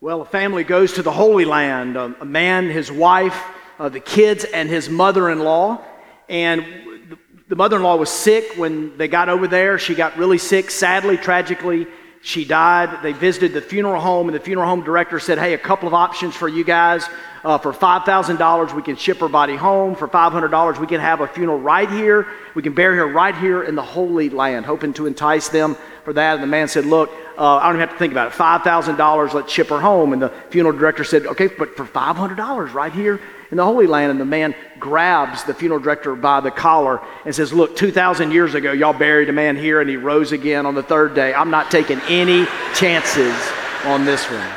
Well, a family goes to the Holy Land. A, man, his wife, uh, the kids, and his mother in law. And the mother in law was sick when they got over there. She got really sick. Sadly, tragically, she died. They visited the funeral home, and the funeral home director said, Hey, a couple of options for you guys. Uh, for $5,000, we can ship her body home. For $500, we can have a funeral right here. We can bury her right here in the Holy Land, hoping to entice them for that. And the man said, Look, uh, I don't even have to think about it. $5,000, let's ship her home. And the funeral director said, Okay, but for $500 right here in the Holy Land. And the man grabs the funeral director by the collar and says, Look, 2,000 years ago, y'all buried a man here and he rose again on the third day. I'm not taking any chances on this one.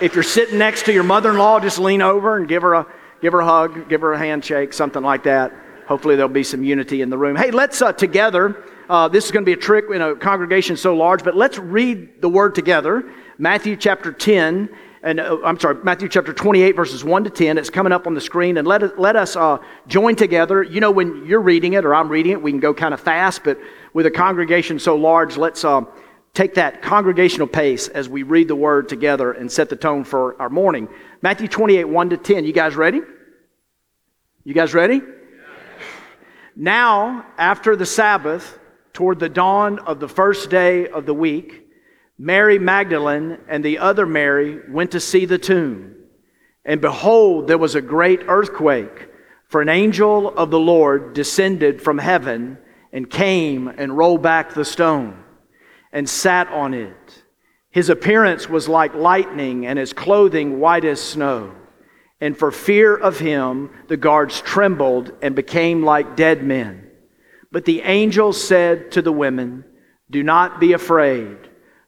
If you're sitting next to your mother in law, just lean over and give her, a, give her a hug, give her a handshake, something like that. Hopefully, there'll be some unity in the room. Hey, let's uh, together. Uh, this is going to be a trick in a congregation so large, but let's read the word together. Matthew chapter 10 and uh, I'm sorry, Matthew chapter 28, verses 1 to 10. It's coming up on the screen, and let, let us uh, join together. You know, when you're reading it or I'm reading it, we can go kind of fast, but with a congregation so large, let's uh, take that congregational pace as we read the word together and set the tone for our morning. Matthew 28, 1 to 10. You guys ready? You guys ready? Now, after the Sabbath, toward the dawn of the first day of the week, Mary Magdalene and the other Mary went to see the tomb. And behold, there was a great earthquake, for an angel of the Lord descended from heaven and came and rolled back the stone and sat on it. His appearance was like lightning, and his clothing white as snow. And for fear of him, the guards trembled and became like dead men. But the angel said to the women, Do not be afraid.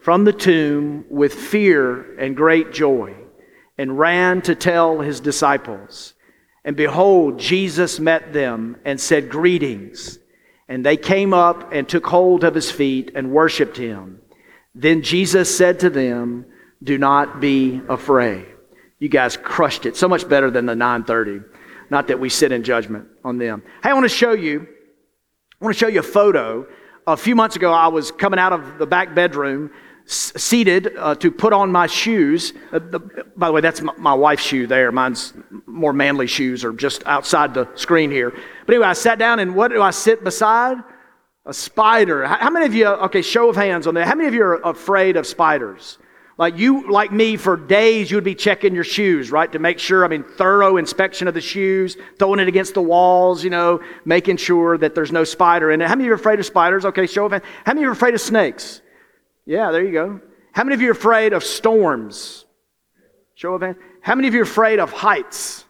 from the tomb with fear and great joy and ran to tell his disciples. And behold, Jesus met them and said, Greetings. And they came up and took hold of his feet and worshiped him. Then Jesus said to them, Do not be afraid. You guys crushed it. So much better than the 930. Not that we sit in judgment on them. Hey, I want to show you, I want to show you a photo. A few months ago, I was coming out of the back bedroom seated uh, to put on my shoes. Uh, the, by the way, that's my, my, wife's shoe there. Mine's more manly shoes are just outside the screen here. But anyway, I sat down and what do I sit beside? A spider. How, how many of you, okay, show of hands on that. How many of you are afraid of spiders? Like you, like me, for days you would be checking your shoes, right? To make sure, I mean, thorough inspection of the shoes, throwing it against the walls, you know, making sure that there's no spider in it. How many of you are afraid of spiders? Okay, show of hands. How many of you are afraid of snakes? Yeah, there you go. How many of you are afraid of storms? Show of hands. How many of you are afraid of heights?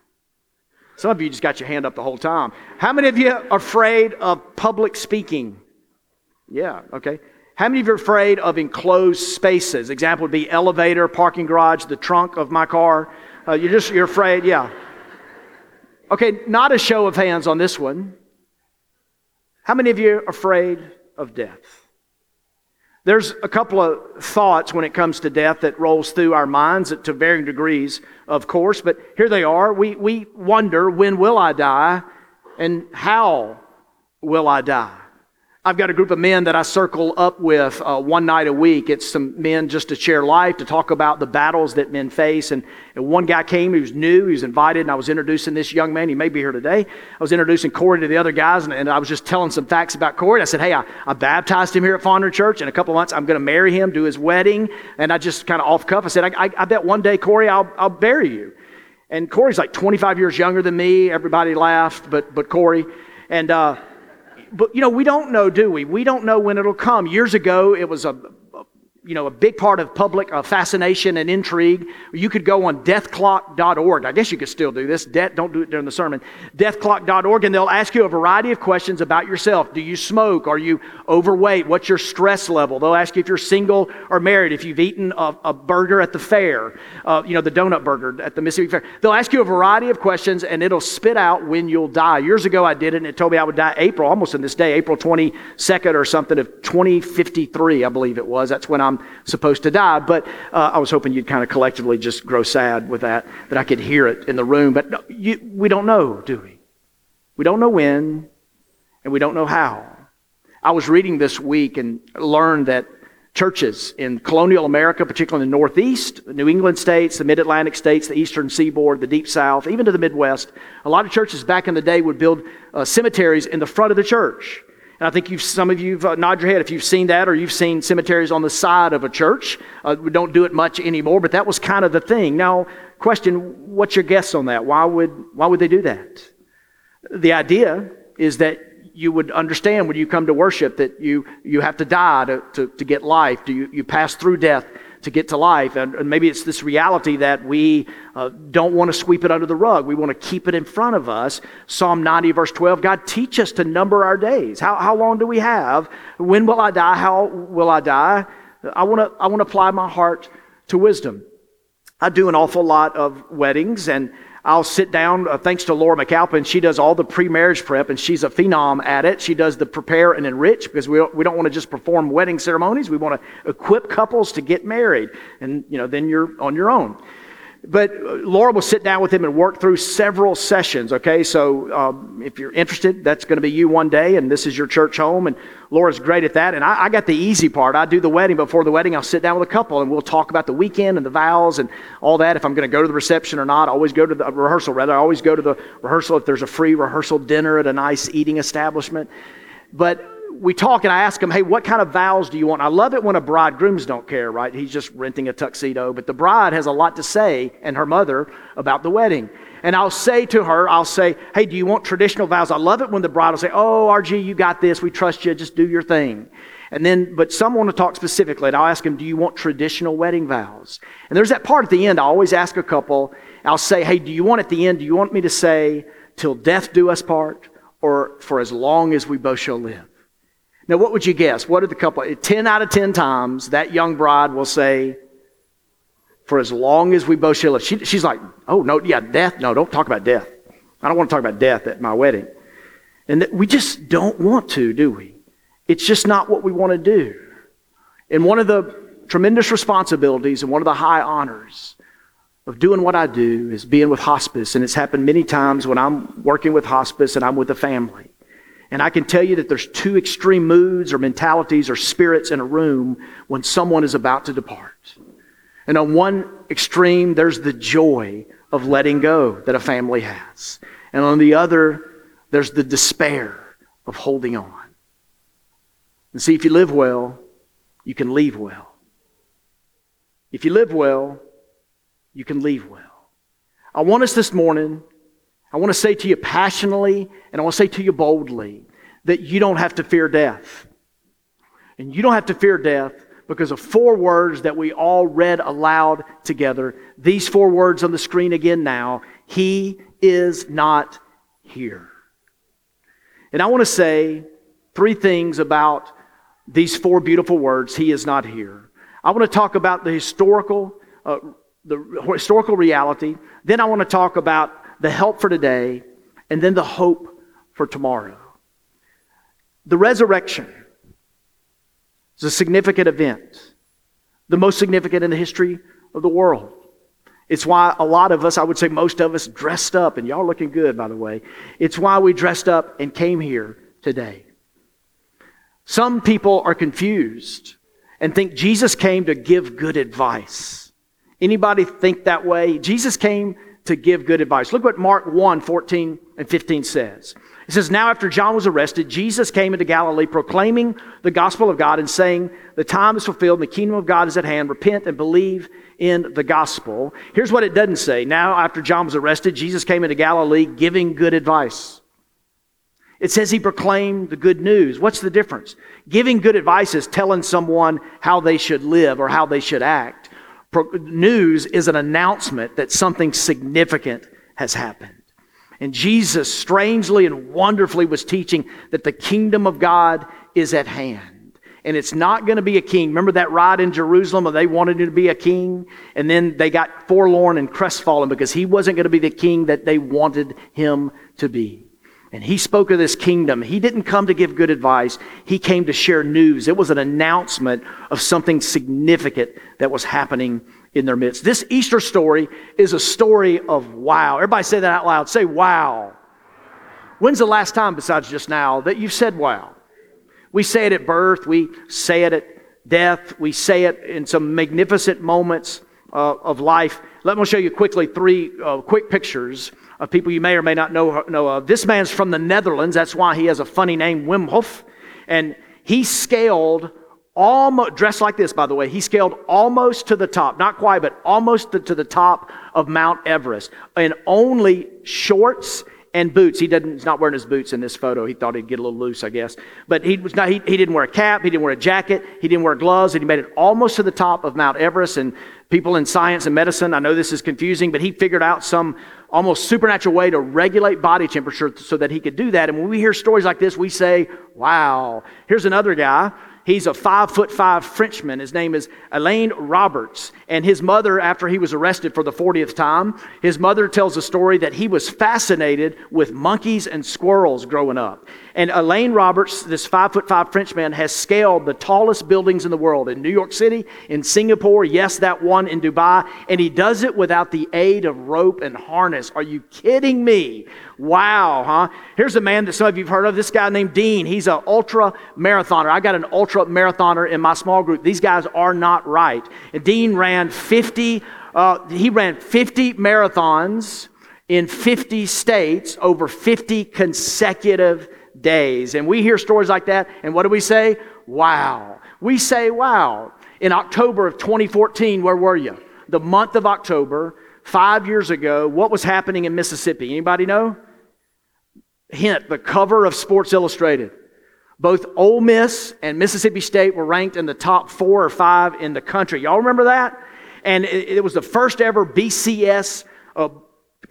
Some of you just got your hand up the whole time. How many of you are afraid of public speaking? Yeah, okay. How many of you are afraid of enclosed spaces? Example would be elevator, parking garage, the trunk of my car. Uh, you're just you're afraid, yeah. Okay, not a show of hands on this one. How many of you are afraid of death? There's a couple of thoughts when it comes to death that rolls through our minds to varying degrees, of course, but here they are. We, we wonder, when will I die? And how will I die? I've got a group of men that I circle up with uh, one night a week. It's some men just to share life, to talk about the battles that men face. And, and one guy came, he was new, he was invited, and I was introducing this young man. He may be here today. I was introducing Corey to the other guys, and, and I was just telling some facts about Corey. I said, Hey, I, I baptized him here at Fondren Church. In a couple months, I'm going to marry him, do his wedding. And I just kind of off cuff, I said, I, I, I bet one day, Corey, I'll, I'll bury you. And Corey's like 25 years younger than me. Everybody laughed, but, but Corey. And, uh, but you know, we don't know, do we? We don't know when it'll come. Years ago, it was a, you know, a big part of public uh, fascination and intrigue, you could go on deathclock.org. I guess you could still do this. Death, don't do it during the sermon. Deathclock.org, and they'll ask you a variety of questions about yourself. Do you smoke? Are you overweight? What's your stress level? They'll ask you if you're single or married, if you've eaten a, a burger at the fair, uh, you know, the donut burger at the Mississippi Fair. They'll ask you a variety of questions, and it'll spit out when you'll die. Years ago, I did it, and it told me I would die April, almost in this day, April 22nd or something of 2053, I believe it was. That's when I'm supposed to die. But uh, I was hoping you'd kind of collectively just grow sad with that, that I could hear it in the room. But you, we don't know, do we? We don't know when, and we don't know how. I was reading this week and learned that churches in colonial America, particularly in the Northeast, the New England states, the Mid Atlantic states, the Eastern Seaboard, the Deep South, even to the Midwest, a lot of churches back in the day would build uh, cemeteries in the front of the church. And I think some of you uh, nod your head if you've seen that or you've seen cemeteries on the side of a church. Uh, we don't do it much anymore, but that was kind of the thing. Now, question, what's your guess on that? Why would, why would they do that? The idea is that you would understand when you come to worship that you, you have to die to, to, to get life. Do you, you pass through death to get to life. And, and maybe it's this reality that we uh, don't want to sweep it under the rug. We want to keep it in front of us. Psalm 90, verse 12 God, teach us to number our days. How, how long do we have? When will I die? How will I die? I want to I want to apply my heart to wisdom. I do an awful lot of weddings and I'll sit down, uh, thanks to Laura McAlpin. She does all the pre marriage prep, and she's a phenom at it. She does the prepare and enrich because we we don't want to just perform wedding ceremonies. We want to equip couples to get married. And, you know, then you're on your own. But uh, Laura will sit down with him and work through several sessions, okay? So um, if you're interested, that's going to be you one day, and this is your church home. And Laura's great at that. And I, I, got the easy part. I do the wedding. Before the wedding, I'll sit down with a couple and we'll talk about the weekend and the vows and all that. If I'm going to go to the reception or not, I always go to the rehearsal, rather. I always go to the rehearsal if there's a free rehearsal dinner at a nice eating establishment. But we talk and I ask him, hey, what kind of vows do you want? I love it when a bridegrooms don't care, right? He's just renting a tuxedo, but the bride has a lot to say and her mother about the wedding. And I'll say to her, I'll say, hey, do you want traditional vows? I love it when the bride will say, oh, RG, you got this. We trust you. Just do your thing. And then, but some want to talk specifically, and I'll ask them, do you want traditional wedding vows? And there's that part at the end. I always ask a couple, I'll say, hey, do you want at the end, do you want me to say, till death do us part, or for as long as we both shall live? Now, what would you guess? What did the couple, 10 out of 10 times, that young bride will say, for as long as we both shall live. She, she's like, oh, no, yeah, death. No, don't talk about death. I don't want to talk about death at my wedding. And we just don't want to, do we? It's just not what we want to do. And one of the tremendous responsibilities and one of the high honors of doing what I do is being with hospice. And it's happened many times when I'm working with hospice and I'm with a family. And I can tell you that there's two extreme moods or mentalities or spirits in a room when someone is about to depart. And on one extreme, there's the joy of letting go that a family has. And on the other, there's the despair of holding on. And see, if you live well, you can leave well. If you live well, you can leave well. I want us this morning I want to say to you passionately and I want to say to you boldly that you don't have to fear death. And you don't have to fear death because of four words that we all read aloud together. These four words on the screen again now. He is not here. And I want to say three things about these four beautiful words. He is not here. I want to talk about the historical, uh, the historical reality. Then I want to talk about the help for today, and then the hope for tomorrow. The resurrection is a significant event, the most significant in the history of the world. It's why a lot of us, I would say most of us, dressed up, and y'all looking good, by the way. It's why we dressed up and came here today. Some people are confused and think Jesus came to give good advice. Anybody think that way? Jesus came to give good advice. Look what Mark 1 14 and 15 says. It says, Now after John was arrested, Jesus came into Galilee proclaiming the gospel of God and saying, The time is fulfilled and the kingdom of God is at hand. Repent and believe in the gospel. Here's what it doesn't say. Now after John was arrested, Jesus came into Galilee giving good advice. It says he proclaimed the good news. What's the difference? Giving good advice is telling someone how they should live or how they should act. News is an announcement that something significant has happened. And Jesus strangely and wonderfully was teaching that the kingdom of God is at hand and it's not going to be a king. Remember that ride in Jerusalem where they wanted him to be a king? And then they got forlorn and crestfallen because he wasn't going to be the king that they wanted him to be. And he spoke of this kingdom. He didn't come to give good advice. He came to share news. It was an announcement of something significant that was happening in their midst. This Easter story is a story of wow. Everybody say that out loud. Say wow. When's the last time, besides just now, that you've said wow? We say it at birth, we say it at death, we say it in some magnificent moments uh, of life. Let me show you quickly three uh, quick pictures of people you may or may not know, know of. This man's from the Netherlands. That's why he has a funny name, Wim Hof. And he scaled almost, dressed like this, by the way, he scaled almost to the top, not quite, but almost to, the top of Mount Everest in only shorts and boots. He doesn't, he's not wearing his boots in this photo. He thought he'd get a little loose, I guess. But he, was not, he, he didn't wear a cap, he didn't wear a jacket, he didn't wear gloves, and he made it almost to the top of Mount Everest. And people in science and medicine, I know this is confusing, but he figured out some almost supernatural way to regulate body temperature so that he could do that. And when we hear stories like this, we say, wow. Here's another guy He's a five foot five Frenchman. His name is Alain Roberts. And his mother, after he was arrested for the 40th time, his mother tells a story that he was fascinated with monkeys and squirrels growing up. And Alain Roberts, this five foot five Frenchman, has scaled the tallest buildings in the world in New York City, in Singapore, yes, that one in Dubai. And he does it without the aid of rope and harness. Are you kidding me? Wow, huh? Here's a man that some of you have heard of, this guy named Dean. He's an ultra marathoner. I got an ultra marathoner in my small group. These guys are not right. And Dean ran 50, uh, he ran 50 marathons in 50 states over 50 consecutive days. And we hear stories like that, and what do we say? Wow. We say, wow. In October of 2014, where were you? The month of October, five years ago, what was happening in Mississippi? Anybody know? Hint, the cover of Sports Illustrated. Both Ole Miss and Mississippi State were ranked in the top four or five in the country. Y'all remember that? And it, it was the first ever BCS uh,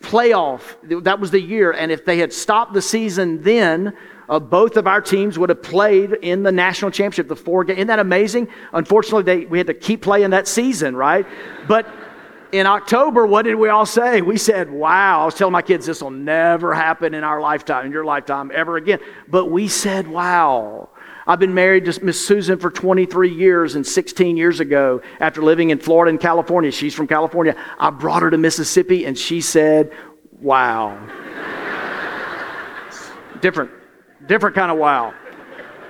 playoff. That was the year. And if they had stopped the season then, uh, both of our teams would have played in the national championship, the four game. Isn't that amazing? Unfortunately, they, we had to keep playing that season, right? But in October, what did we all say? We said, wow. I was telling my kids, this will never happen in our lifetime, in your lifetime, ever again. But we said, wow. I've been married to Miss Susan for 23 years, and 16 years ago, after living in Florida and California, she's from California, I brought her to Mississippi, and she said, wow. different, different kind of wow.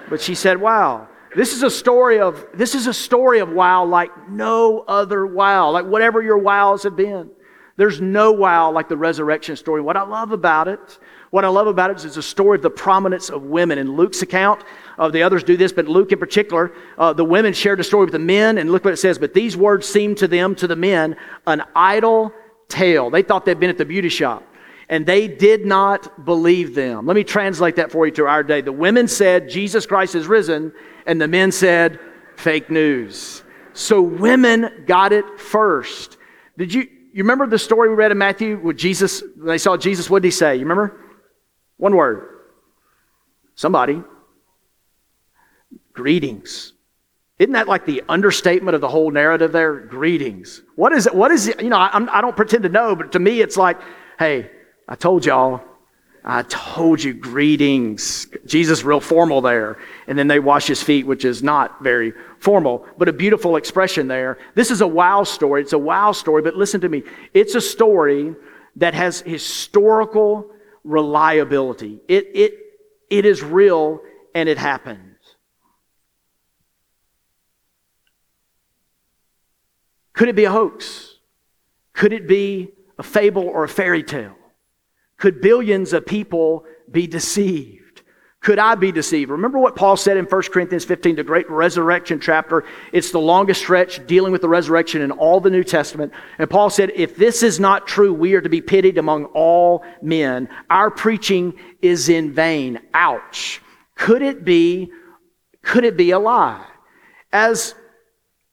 But she said, wow. This is a story of this is a story of wow like no other wow, like whatever your wows have been. There's no wow like the resurrection story. What I love about it, what I love about it is it's a story of the prominence of women. In Luke's account, uh, the others do this, but Luke in particular, uh, the women shared a story with the men, and look what it says. But these words seemed to them, to the men, an idle tale. They thought they'd been at the beauty shop and they did not believe them. Let me translate that for you to our day. The women said, Jesus Christ is risen, and the men said, fake news. So women got it first. Did you, you remember the story we read in Matthew with Jesus? They saw Jesus, what did he say? You remember? One word. Somebody. Greetings. Isn't that like the understatement of the whole narrative there? Greetings. What is it? What is it? You know, I, I don't pretend to know, but to me, it's like, hey, I told y'all, I told you greetings. Jesus, real formal there. And then they wash his feet, which is not very formal, but a beautiful expression there. This is a wow story. It's a wow story, but listen to me. It's a story that has historical reliability. It, it, it is real and it happens. Could it be a hoax? Could it be a fable or a fairy tale? Could billions of people be deceived? Could I be deceived? Remember what Paul said in 1 Corinthians 15, the great resurrection chapter? It's the longest stretch dealing with the resurrection in all the New Testament. And Paul said, if this is not true, we are to be pitied among all men. Our preaching is in vain. Ouch. Could it be, could it be a lie? As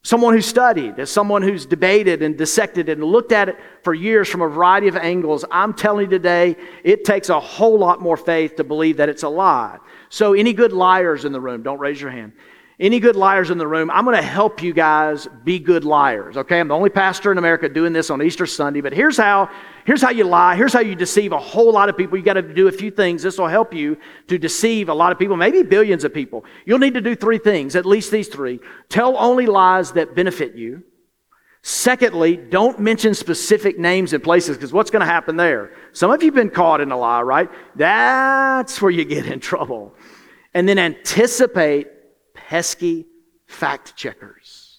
someone who studied, as someone who's debated and dissected and looked at it for years from a variety of angles, I'm telling you today, it takes a whole lot more faith to believe that it's a lie. So, any good liars in the room, don't raise your hand. Any good liars in the room, I'm going to help you guys be good liars. Okay, I'm the only pastor in America doing this on Easter Sunday, but here's how here's how you lie. Here's how you deceive a whole lot of people. You got to do a few things. This will help you to deceive a lot of people, maybe billions of people. You'll need to do three things, at least these three. Tell only lies that benefit you. Secondly, don't mention specific names and places because what's going to happen there? Some of you have been caught in a lie, right? That's where you get in trouble. And then anticipate pesky fact checkers.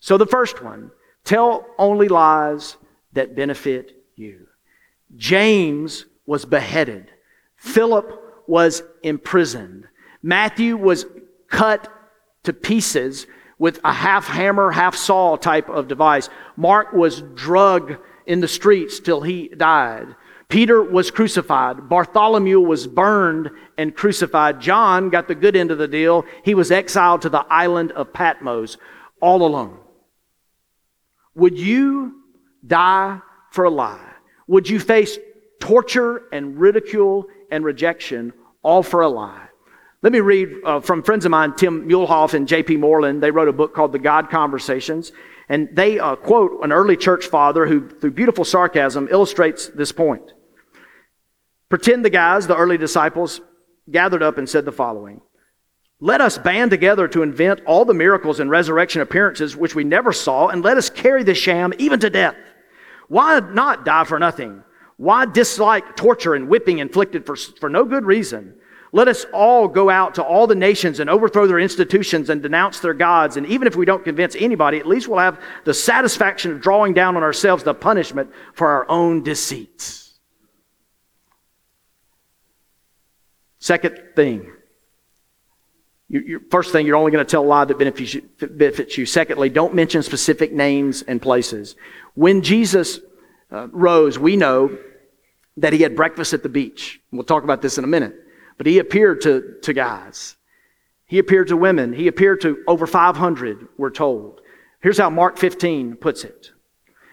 So the first one, tell only lies that benefit you. James was beheaded. Philip was imprisoned. Matthew was cut to pieces with a half hammer, half saw type of device. Mark was drugged in the streets till he died. Peter was crucified. Bartholomew was burned and crucified. John got the good end of the deal. He was exiled to the island of Patmos all alone. Would you die for a lie? Would you face torture and ridicule and rejection all for a lie? Let me read uh, from friends of mine, Tim Muehlhoff and J.P. Moreland. They wrote a book called The God Conversations. And they uh, quote an early church father who, through beautiful sarcasm, illustrates this point. Pretend the guys, the early disciples, gathered up and said the following Let us band together to invent all the miracles and resurrection appearances which we never saw, and let us carry the sham even to death. Why not die for nothing? Why dislike torture and whipping inflicted for, for no good reason? Let us all go out to all the nations and overthrow their institutions and denounce their gods. And even if we don't convince anybody, at least we'll have the satisfaction of drawing down on ourselves the punishment for our own deceits. Second thing, you, first thing, you're only going to tell a lie that benefits you, benefits you. Secondly, don't mention specific names and places. When Jesus uh, rose, we know that he had breakfast at the beach. We'll talk about this in a minute. But he appeared to, to guys. He appeared to women. He appeared to over 500, we're told. Here's how Mark 15 puts it.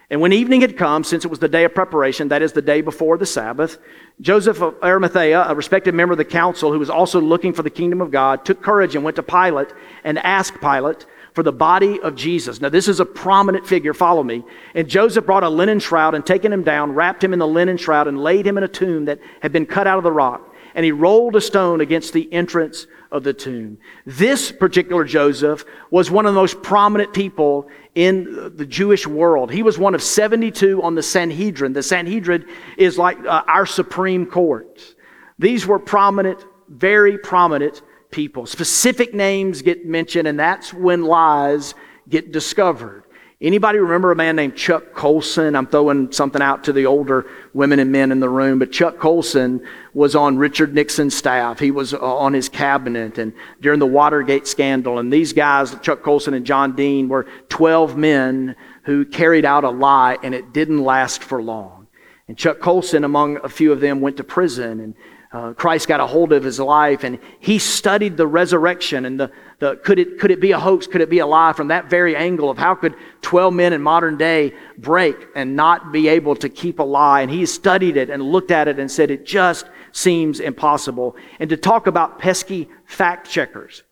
And when evening had come, since it was the day of preparation, that is the day before the Sabbath, Joseph of Arimathea, a respected member of the council who was also looking for the kingdom of God, took courage and went to Pilate and asked Pilate for the body of Jesus. Now, this is a prominent figure, follow me. And Joseph brought a linen shroud and taking him down, wrapped him in the linen shroud, and laid him in a tomb that had been cut out of the rock. And he rolled a stone against the entrance of the tomb. This particular Joseph was one of the most prominent people in the Jewish world. He was one of 72 on the Sanhedrin. The Sanhedrin is like uh, our Supreme Court. These were prominent, very prominent people. Specific names get mentioned, and that's when lies get discovered. Anybody remember a man named Chuck Colson? I'm throwing something out to the older women and men in the room, but Chuck Colson was on Richard Nixon's staff. He was uh, on his cabinet and during the Watergate scandal. And these guys, Chuck Colson and John Dean, were 12 men who carried out a lie and it didn't last for long. And Chuck Colson, among a few of them, went to prison and uh, Christ got a hold of his life and he studied the resurrection and the, the, could, it, could it be a hoax? Could it be a lie from that very angle of how could 12 men in modern day break and not be able to keep a lie? And he studied it and looked at it and said it just seems impossible. And to talk about pesky fact checkers.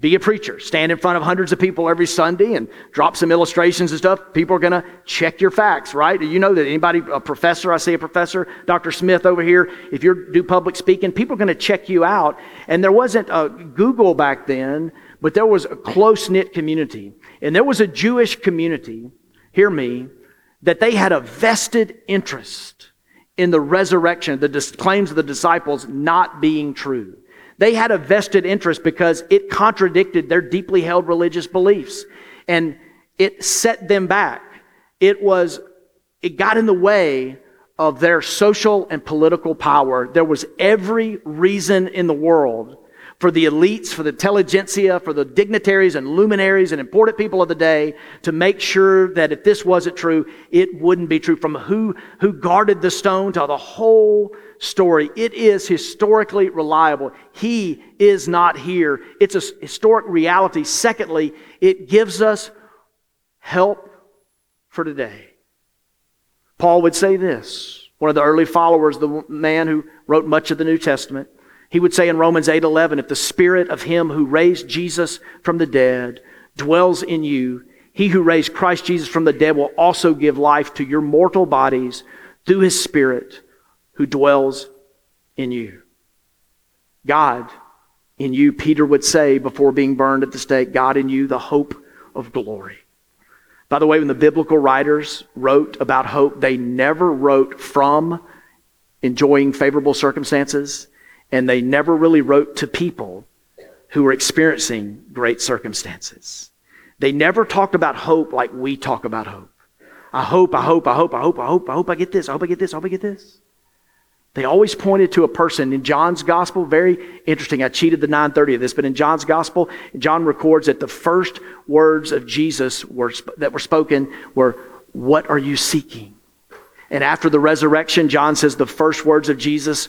Be a preacher. Stand in front of hundreds of people every Sunday and drop some illustrations and stuff. People are going to check your facts, right? You know that anybody, a professor, I see a professor, Dr. Smith over here, if you do public speaking, people are going to check you out. And there wasn't a Google back then, but there was a close knit community. And there was a Jewish community, hear me, that they had a vested interest in the resurrection, the claims of the disciples not being true. They had a vested interest because it contradicted their deeply held religious beliefs and it set them back. It was, it got in the way of their social and political power, there was every reason in the world for the elites, for the intelligentsia, for the dignitaries and luminaries and important people of the day to make sure that if this wasn't true, it wouldn't be true. From who, who guarded the stone to the whole story. It is historically reliable. He is not here. It's a historic reality. Secondly, it gives us help for today. Paul would say this, one of the early followers, the man who wrote much of the New Testament. He would say in Romans 8:11, if the spirit of him who raised Jesus from the dead dwells in you, he who raised Christ Jesus from the dead will also give life to your mortal bodies through his spirit who dwells in you. God in you, Peter would say before being burned at the stake, God in you, the hope of glory. By the way, when the biblical writers wrote about hope, they never wrote from enjoying favorable circumstances, and they never really wrote to people who were experiencing great circumstances. They never talked about hope like we talk about hope. I hope, I hope, I hope, I hope, I hope, I hope I get this, I hope I get this, I hope I get this. They always pointed to a person. In John's gospel, very interesting. I cheated the 930 of this, but in John's gospel, John records that the first words of Jesus were, that were spoken were, What are you seeking? And after the resurrection, John says the first words of Jesus,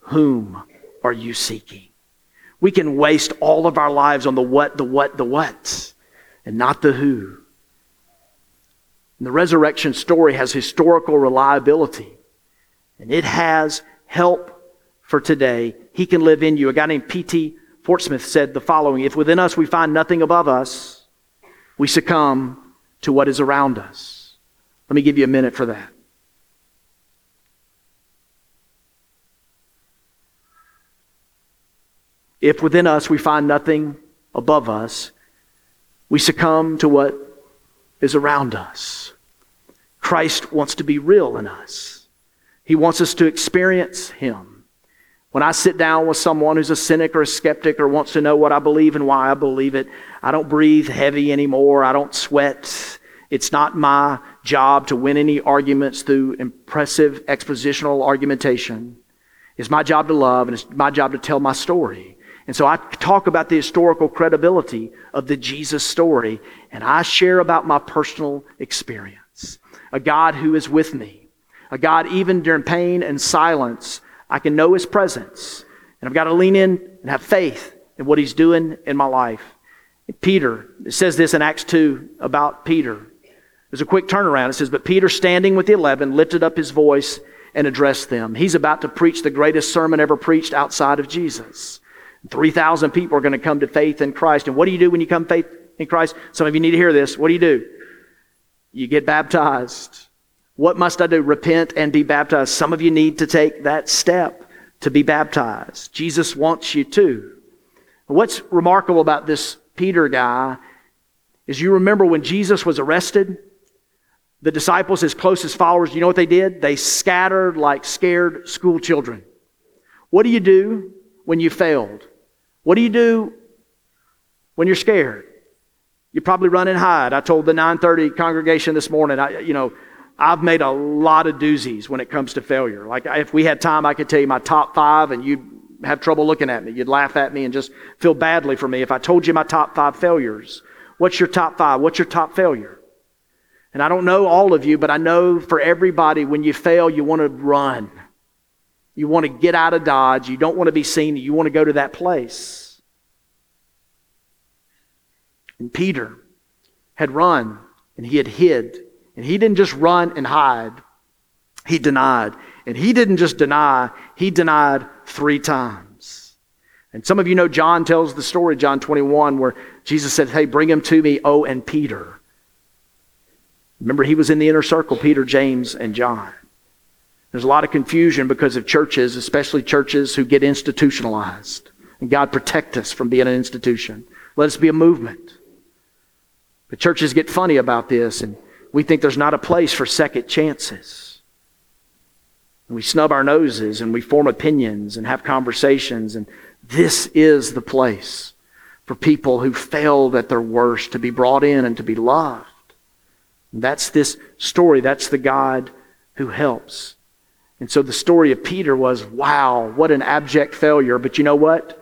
Whom are you seeking? We can waste all of our lives on the what, the what, the what, and not the who. And the resurrection story has historical reliability. And it has help for today. He can live in you. A guy named P.T. Forsyth said the following If within us we find nothing above us, we succumb to what is around us. Let me give you a minute for that. If within us we find nothing above us, we succumb to what is around us. Christ wants to be real in us. He wants us to experience Him. When I sit down with someone who's a cynic or a skeptic or wants to know what I believe and why I believe it, I don't breathe heavy anymore. I don't sweat. It's not my job to win any arguments through impressive expositional argumentation. It's my job to love and it's my job to tell my story. And so I talk about the historical credibility of the Jesus story and I share about my personal experience. A God who is with me a God, even during pain and silence, I can know His presence. And I've got to lean in and have faith in what He's doing in my life. Peter, it says this in Acts 2 about Peter. There's a quick turnaround. It says, But Peter, standing with the eleven, lifted up his voice and addressed them. He's about to preach the greatest sermon ever preached outside of Jesus. 3,000 people are going to come to faith in Christ. And what do you do when you come faith in Christ? Some of you need to hear this. What do you do? You get baptized. What must I do? Repent and be baptized. Some of you need to take that step to be baptized. Jesus wants you to. What's remarkable about this Peter guy is you remember when Jesus was arrested, the disciples, his closest followers, you know what they did? They scattered like scared school children. What do you do when you failed? What do you do when you're scared? You probably run and hide. I told the 930 congregation this morning, I, you know, I've made a lot of doozies when it comes to failure. Like if we had time, I could tell you my top five, and you'd have trouble looking at me. You'd laugh at me and just feel badly for me if I told you my top five failures. What's your top five? What's your top failure? And I don't know all of you, but I know for everybody, when you fail, you want to run. You want to get out of Dodge. You don't want to be seen. You want to go to that place. And Peter had run and he had hid and he didn't just run and hide, he denied. And he didn't just deny, he denied three times. And some of you know John tells the story, John 21, where Jesus said, Hey, bring him to me, oh, and Peter. Remember, he was in the inner circle, Peter, James, and John. There's a lot of confusion because of churches, especially churches who get institutionalized. And God protect us from being an institution. Let us be a movement. But churches get funny about this and we think there's not a place for second chances. We snub our noses and we form opinions and have conversations. And this is the place for people who failed at their worst to be brought in and to be loved. And that's this story. That's the God who helps. And so the story of Peter was wow, what an abject failure. But you know what?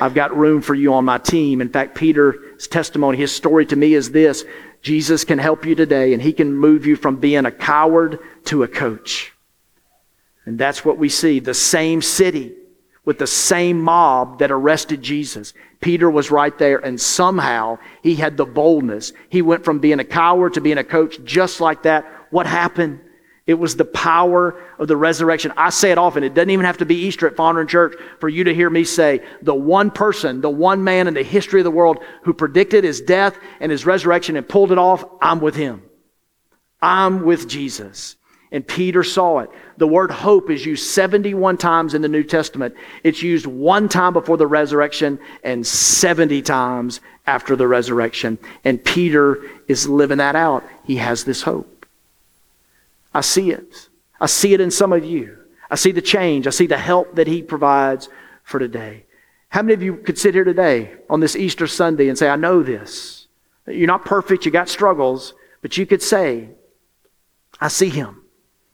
I've got room for you on my team. In fact, Peter's testimony, his story to me is this Jesus can help you today, and he can move you from being a coward to a coach. And that's what we see the same city with the same mob that arrested Jesus. Peter was right there, and somehow he had the boldness. He went from being a coward to being a coach just like that. What happened? It was the power of the resurrection. I say it often. It doesn't even have to be Easter at Fondren Church for you to hear me say the one person, the one man in the history of the world who predicted his death and his resurrection and pulled it off, I'm with him. I'm with Jesus. And Peter saw it. The word hope is used 71 times in the New Testament. It's used one time before the resurrection and 70 times after the resurrection. And Peter is living that out. He has this hope. I see it. I see it in some of you. I see the change. I see the help that He provides for today. How many of you could sit here today on this Easter Sunday and say, I know this? You're not perfect, you got struggles, but you could say, I see Him.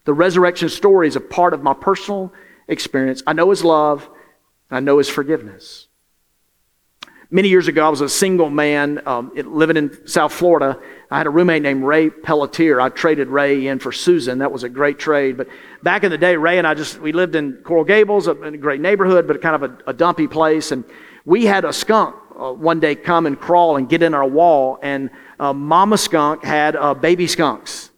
The resurrection story is a part of my personal experience. I know His love, I know His forgiveness. Many years ago, I was a single man um, living in South Florida. I had a roommate named Ray Pelletier. I traded Ray in for Susan. That was a great trade. But back in the day, Ray and I just, we lived in Coral Gables, in a great neighborhood, but kind of a, a dumpy place. And we had a skunk uh, one day come and crawl and get in our wall. And uh, Mama Skunk had uh, baby skunks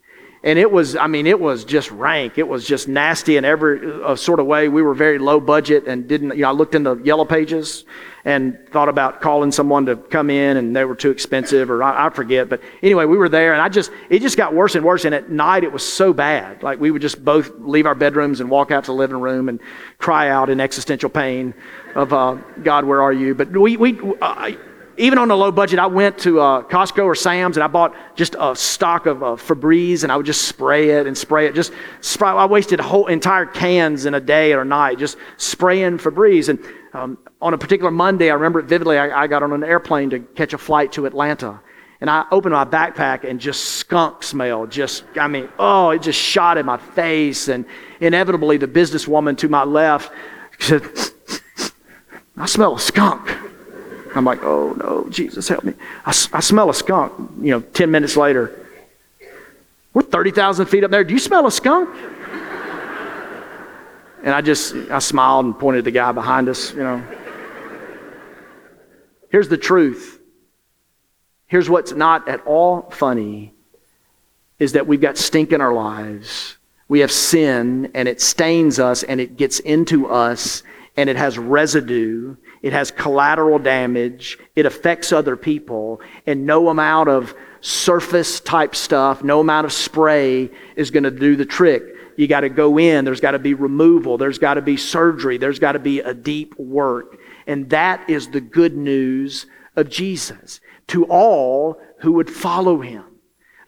and it was i mean it was just rank. It was just nasty in every uh, sort of way. We were very low budget and didn't you know i looked in the yellow pages and thought about calling someone to come in and they were too expensive or I, I, forget. But anyway we were there and i just it just got worse and worse. And at night it was so bad. Like we would just both leave our bedrooms and walk out to the living room and cry out in existential pain of uh, god where are you? But we, we uh, even on a low budget, I went to uh, Costco or Sam's and I bought just a stock of uh, Febreze and I would just spray it and spray it. Just spray. I wasted whole entire cans in a day or night just spraying Febreze. And um, on a particular Monday, I remember it vividly. I, I got on an airplane to catch a flight to Atlanta. And I opened my backpack and just skunk smell. Just, I mean, oh, it just shot in my face. And inevitably, the businesswoman to my left said, I smell a skunk. I'm like, oh no, Jesus, help me. I, I smell a skunk, you know, 10 minutes later. We're 30,000 feet up there. Do you smell a skunk? And I just, I smiled and pointed at the guy behind us, you know. Here's the truth. Here's what's not at all funny is that we've got stink in our lives. We have sin and it stains us and it gets into us and it has residue it has collateral damage. It affects other people. And no amount of surface type stuff, no amount of spray is going to do the trick. You got to go in. There's got to be removal. There's got to be surgery. There's got to be a deep work. And that is the good news of Jesus to all who would follow him.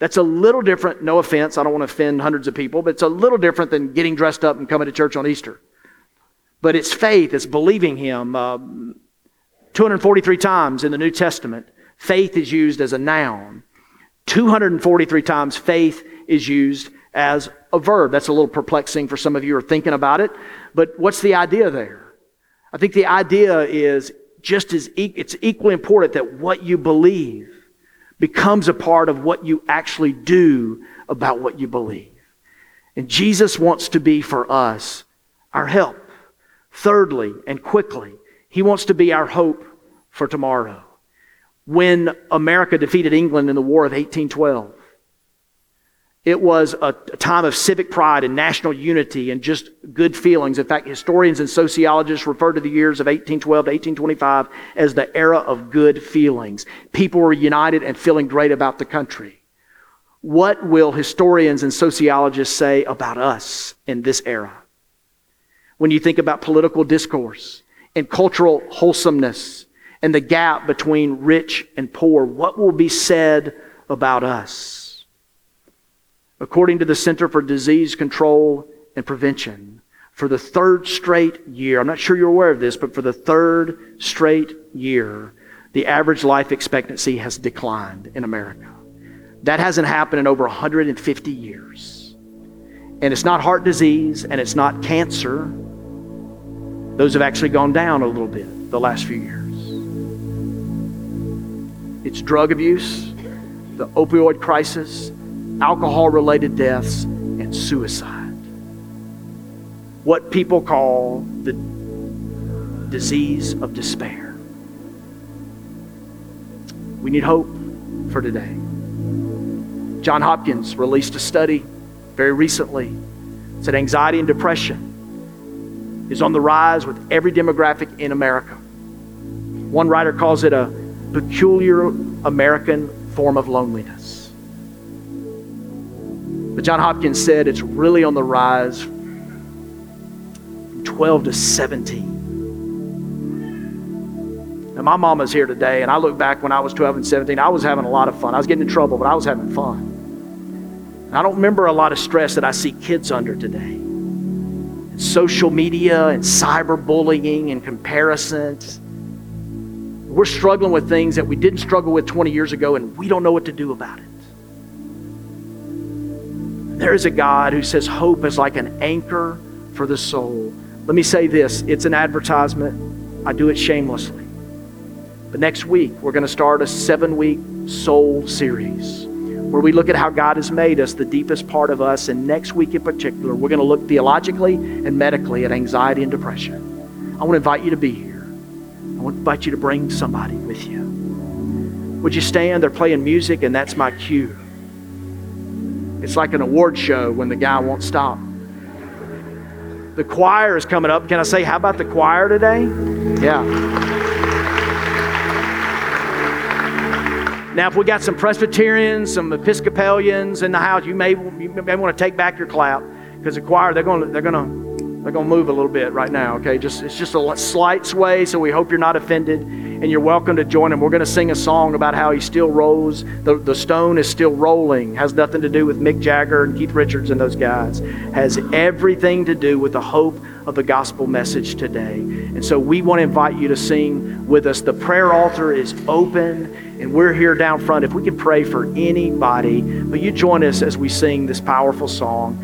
That's a little different, no offense, I don't want to offend hundreds of people, but it's a little different than getting dressed up and coming to church on Easter. But it's faith, it's believing Him. Uh, 243 times in the New Testament, faith is used as a noun. 243 times, faith is used as a verb. That's a little perplexing for some of you who are thinking about it. But what's the idea there? I think the idea is just as e- it's equally important that what you believe becomes a part of what you actually do about what you believe. And Jesus wants to be for us our help. Thirdly, and quickly, he wants to be our hope for tomorrow. When America defeated England in the War of 1812, it was a time of civic pride and national unity and just good feelings. In fact, historians and sociologists refer to the years of 1812 to 1825 as the era of good feelings. People were united and feeling great about the country. What will historians and sociologists say about us in this era? When you think about political discourse and cultural wholesomeness and the gap between rich and poor, what will be said about us? According to the Center for Disease Control and Prevention, for the third straight year, I'm not sure you're aware of this, but for the third straight year, the average life expectancy has declined in America. That hasn't happened in over 150 years. And it's not heart disease and it's not cancer. Those have actually gone down a little bit the last few years. It's drug abuse, the opioid crisis, alcohol related deaths, and suicide. What people call the disease of despair. We need hope for today. John Hopkins released a study very recently. It said anxiety and depression is on the rise with every demographic in America. One writer calls it a peculiar American form of loneliness. But John Hopkins said it's really on the rise from 12 to 17. Now, my mama's here today, and I look back when I was 12 and 17, I was having a lot of fun. I was getting in trouble, but I was having fun. And I don't remember a lot of stress that I see kids under today. Social media and cyberbullying and comparisons. We're struggling with things that we didn't struggle with 20 years ago, and we don't know what to do about it. There is a God who says hope is like an anchor for the soul. Let me say this it's an advertisement. I do it shamelessly. But next week, we're going to start a seven week soul series where we look at how God has made us the deepest part of us. And next week in particular, we're going to look theologically and medically at anxiety and depression. I want to invite you to be here. I want to invite you to bring somebody with you. Would you stand? They're playing music, and that's my cue. It's like an award show when the guy won't stop. The choir is coming up. Can I say, how about the choir today? Yeah. Now, if we got some Presbyterians, some Episcopalians in the house, you may, you may want to take back your clap because the choir they're going to they're going to they're going to move a little bit right now. Okay, just it's just a slight sway, so we hope you're not offended, and you're welcome to join them. We're going to sing a song about how he still rolls. The the stone is still rolling. Has nothing to do with Mick Jagger and Keith Richards and those guys. Has everything to do with the hope of the gospel message today. And so we want to invite you to sing with us. The prayer altar is open and we're here down front. If we could pray for anybody, but you join us as we sing this powerful song.